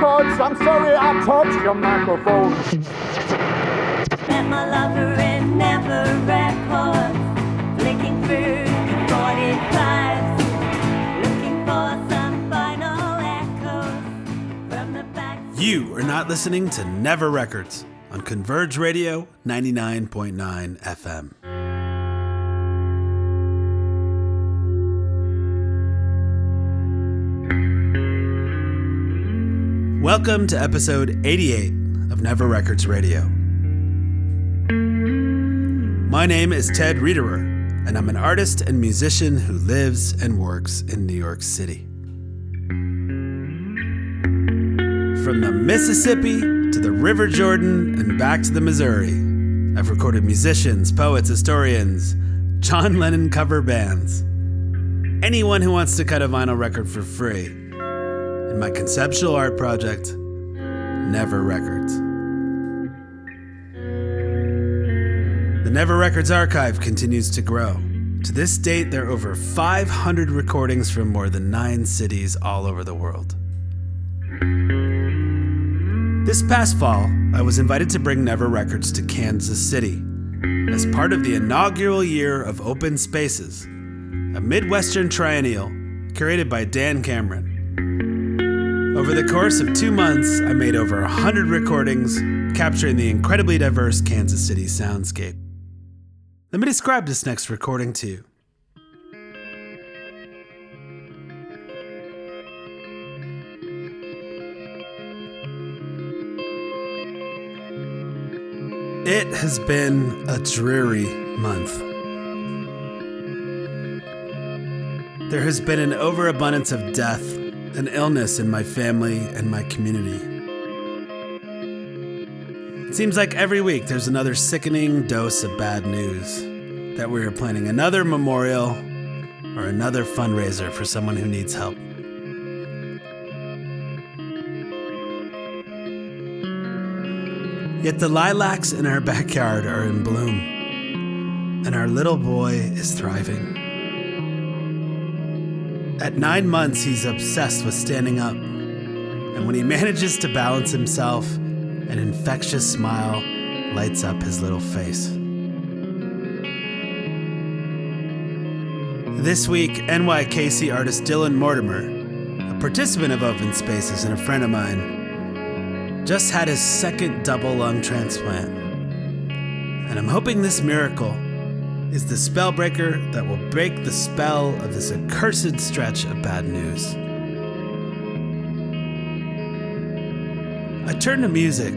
Thank you, Never Records. I'm sorry I touched your microphone. Met my lover in Never Records, flicking through 45s, looking for some final echoes from the back. You are not listening to Never Records on Converge Radio 99.9 FM. Welcome to episode 88 of Never Records Radio. My name is Ted Riederer, and I'm an artist and musician who lives and works in New York City. From the Mississippi to the River Jordan and back to the Missouri, I've recorded musicians, poets, historians, John Lennon cover bands, anyone who wants to cut a vinyl record for free in my conceptual art project, Never Records. The Never Records archive continues to grow. To this date, there are over 500 recordings from more than nine cities all over the world. This past fall, I was invited to bring Never Records to Kansas City as part of the inaugural year of Open Spaces, a Midwestern triennial curated by Dan Cameron. Over the course of two months, I made over 100 recordings capturing the incredibly diverse Kansas City soundscape. Let me describe this next recording to you. It has been a dreary month. There has been an overabundance of death and illness in my family and my community. It seems like every week there's another sickening dose of bad news that we are planning another memorial or another fundraiser for someone who needs help. Yet the lilacs in our backyard are in bloom, and our little boy is thriving. At nine months, he's obsessed with standing up, and when he manages to balance himself, an infectious smile lights up his little face. This week, NYKC artist Dylan Mortimer, a participant of Open Spaces and a friend of mine, just had his second double lung transplant. And I'm hoping this miracle is the spell breaker that will break the spell of this accursed stretch of bad news. I turn to music,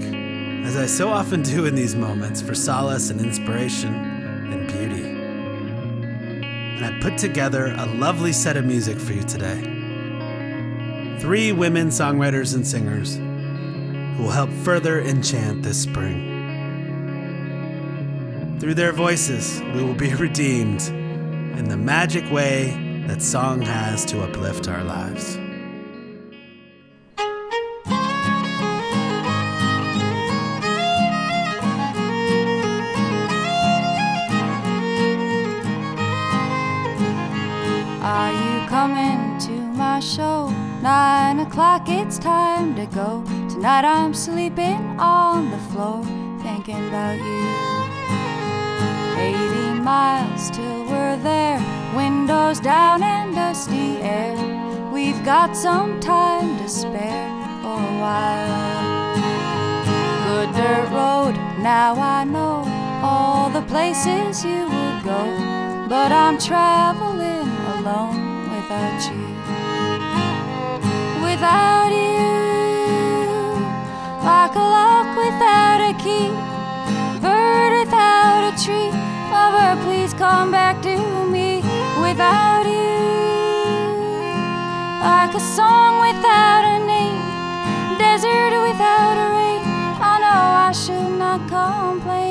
as I so often do in these moments, for solace and inspiration and beauty. And I put together a lovely set of music for you today. Three women songwriters and singers who will help further enchant this spring. Through their voices, we will be redeemed in the magic way that song has to uplift our lives. Are you coming to my show? Nine o'clock, it's time to go. Tonight I'm sleeping on the floor, thinking about you. 80 miles till we're there, windows down and dusty air. We've got some time to spare for a while. Good dirt road, now I know all the places you would go, but I'm traveling alone without you. Without you, like a lock without a key, bird without a tree. Lover, please come back to me. Without you, like a song without a name, desert without a rain, I know I should not complain.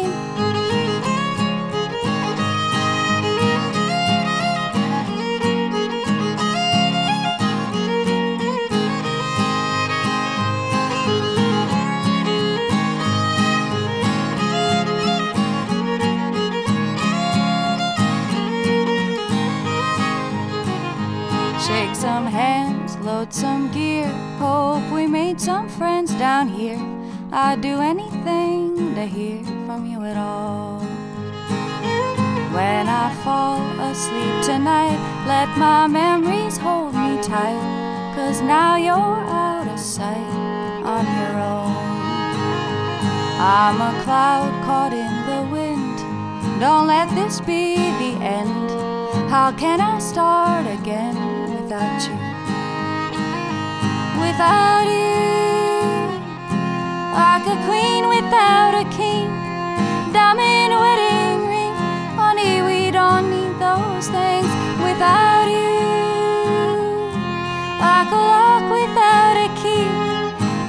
Shake some hands, load some gear. Hope we made some friends down here. I'd do anything to hear from you at all. When I fall asleep tonight, let my memories hold me tight. Cause now you're out of sight on your own. I'm a cloud caught in the wind. Don't let this be the end. How can I start again without you? Without you, like a queen without a king, diamond wedding ring. Honey, we don't need those things without you. Like a lock without a key,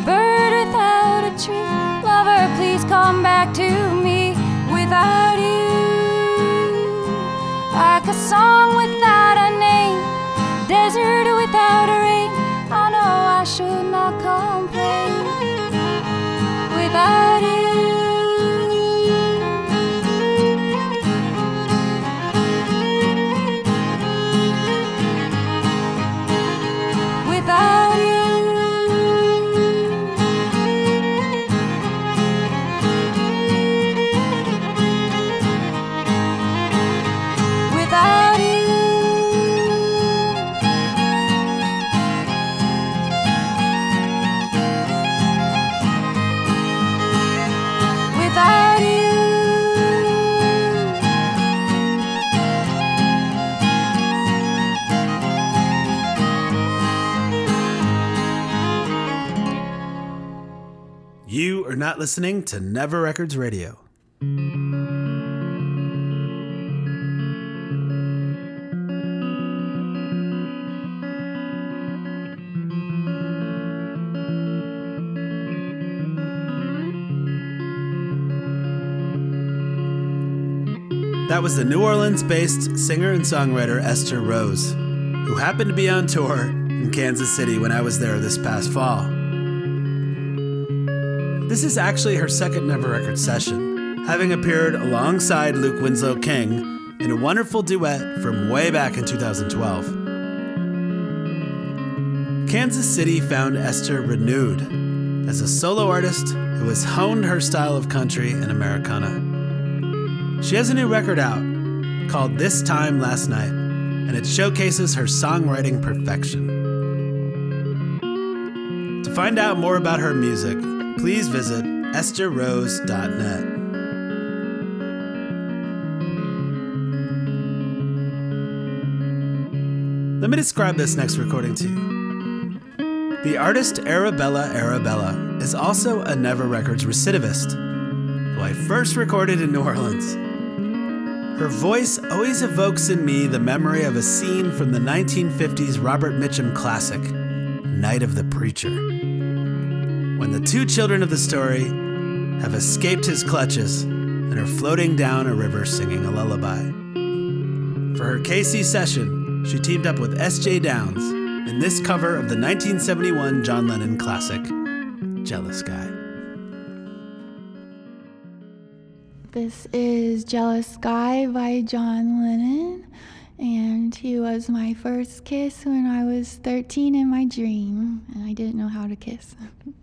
bird without a tree. Lover, please come back to me without you. Like a song desert without a rain. I know I should not complain without you. Not listening to Never Records Radio. That was the New Orleans based singer and songwriter Esther Rose, who happened to be on tour in Kansas City when I was there this past fall. This is actually her second Never Record session, having appeared alongside Luke Winslow King in a wonderful duet from way back in 2012. Kansas City found Esther renewed as a solo artist who has honed her style of country and Americana. She has a new record out called This Time Last Night, and it showcases her songwriting perfection. To find out more about her music, please visit estherrose.net. Let me describe this next recording to you. The artist Arabella Arabella is also a Never Records recidivist, who I first recorded in New Orleans. Her voice always evokes in me the memory of a scene from the 1950s Robert Mitchum classic, Night of the Preacher, when the two children of the story have escaped his clutches and are floating down a river singing a lullaby. For her KC session, she teamed up with S.J. Downs in this cover of the 1971 John Lennon classic, Jealous Guy. This is Jealous Guy by John Lennon, and he was my first kiss when I was 13 in my dream, and I didn't know how to kiss.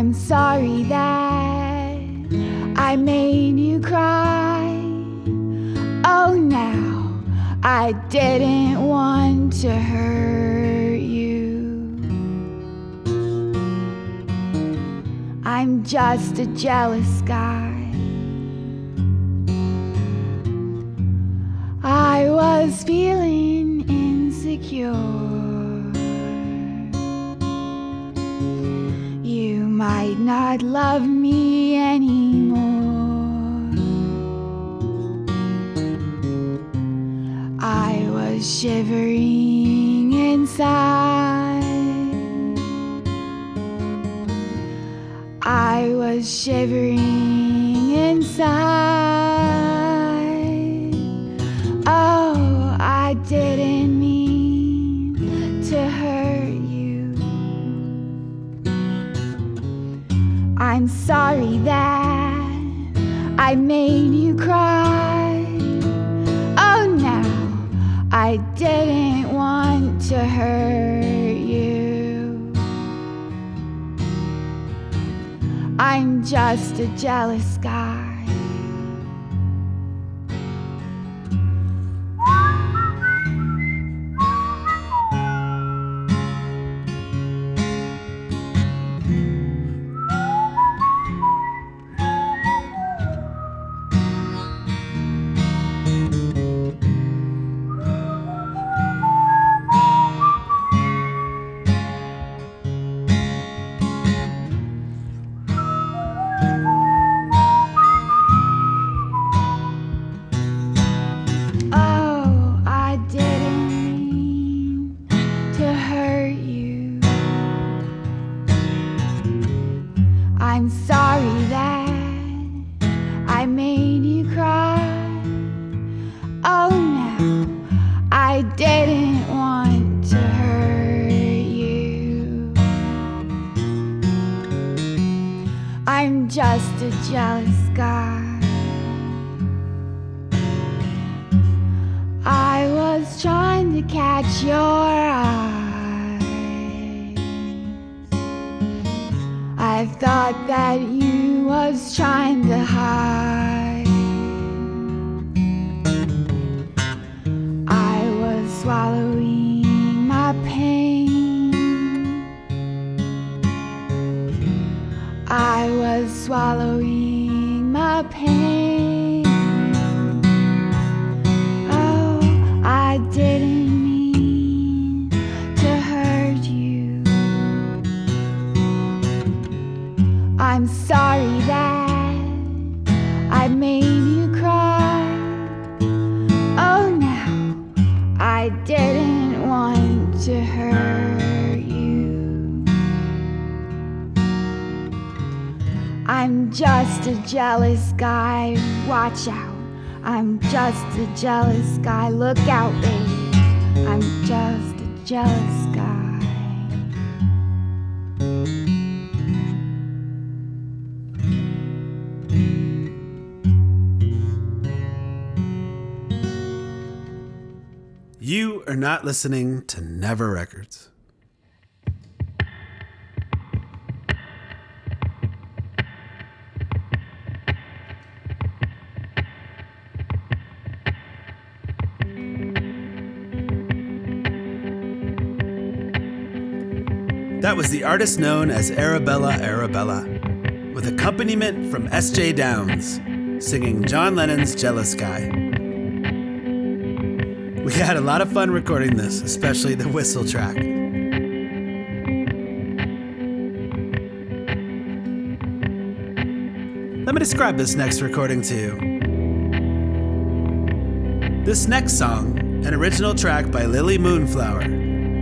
I'm sorry that I made you cry. Oh, now I didn't want to hurt you. I'm just a jealous guy. I was feeling insecure. Might not love me anymore. I was shivering inside. I was shivering I made you cry. Oh, now I didn't want to hurt you. I'm just a jealous guy. I'm sorry that I made you cry. Oh, no, I didn't want to hurt you. I'm just a jealous guy. I was trying to catch your I thought that you was trying to hide. I was swallowing my pain. I was swallowing a jealous guy. Watch out. I'm just a jealous guy. Look out, baby. I'm just a jealous guy. You are not listening to Never Records. That was the artist known as Arabella Arabella, with accompaniment from S.J. Downs, singing John Lennon's Jealous Guy. We had a lot of fun recording this, especially the whistle track. Let me describe this next recording to you. This next song, an original track by Lily Moonflower,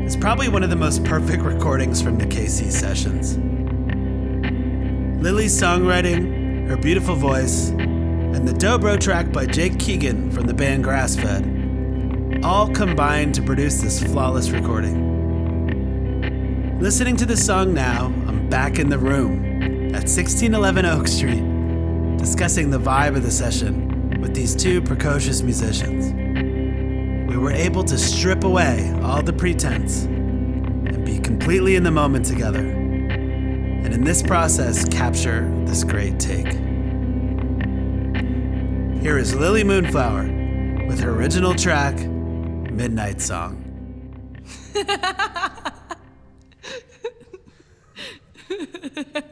is probably one of the most perfect recordings from the KC sessions. Lily's songwriting, her beautiful voice, and the dobro track by Jake Keegan from the band Grassfed all combined to produce this flawless recording. Listening to this song now, I'm back in the room at 1611 Oak Street, discussing the vibe of the session with these two precocious musicians. We were able to strip away all the pretense and be completely in the moment together. and in this process capture this great take. Here is Lily Moonflower with her original track, Midnight Song.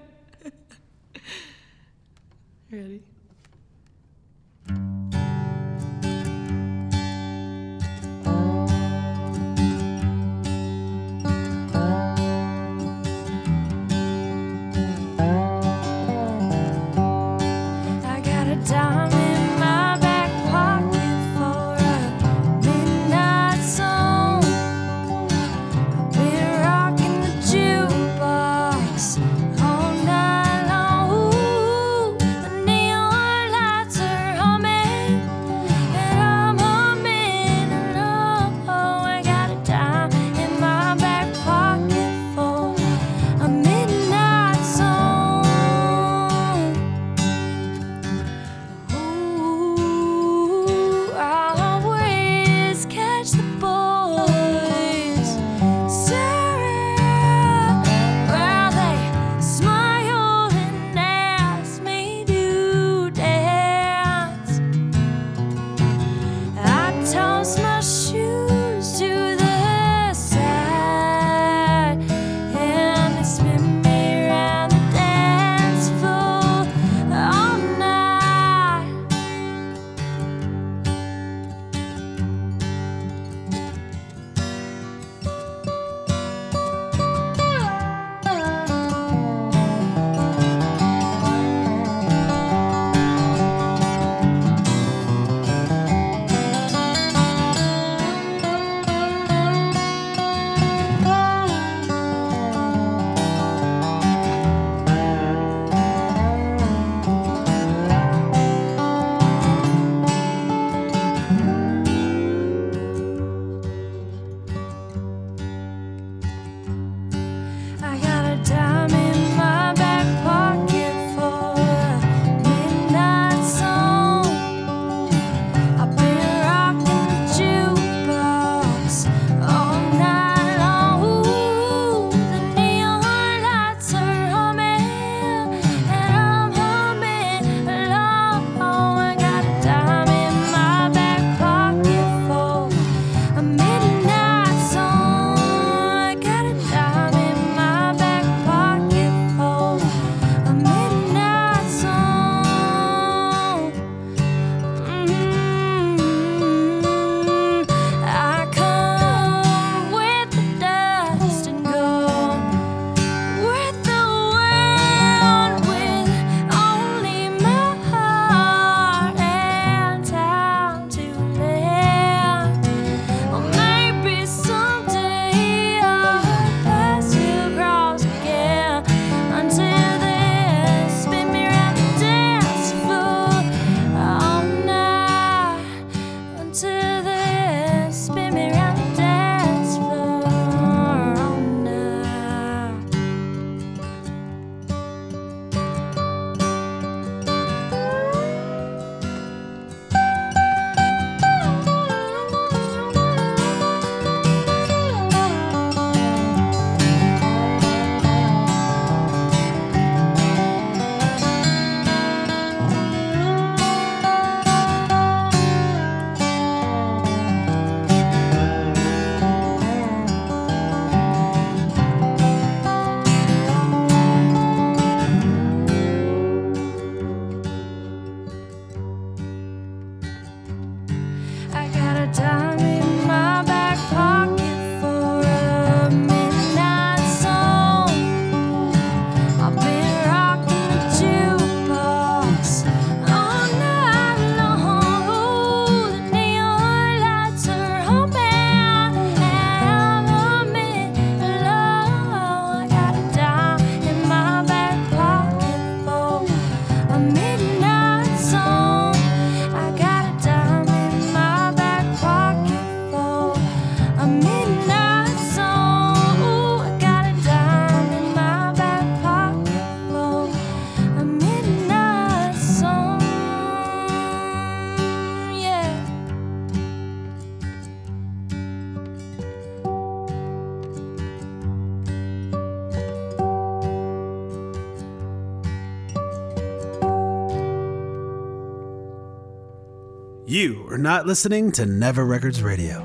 You are not listening to Never Records Radio.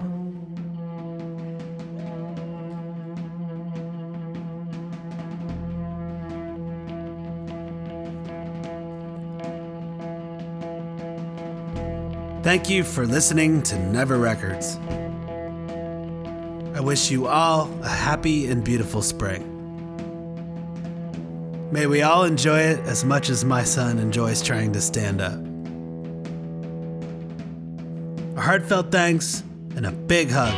Thank you for listening to Never Records. I wish you all a happy and beautiful spring. May we all enjoy it as much as my son enjoys trying to stand up. Heartfelt thanks and a big hug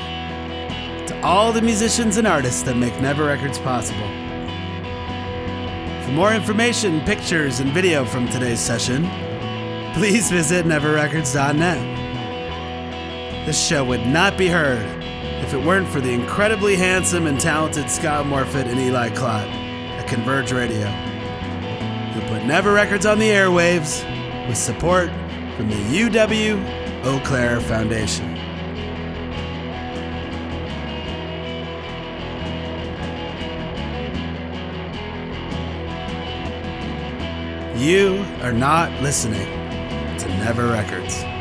to all the musicians and artists that make Never Records possible. For more information, pictures, and video from today's session, please visit neverrecords.net. This show would not be heard if it weren't for the incredibly handsome and talented Scott Morfitt and Eli Klott at Converge Radio, who put Never Records on the airwaves with support from the UW Eau Claire Foundation. You are not listening to Never Records.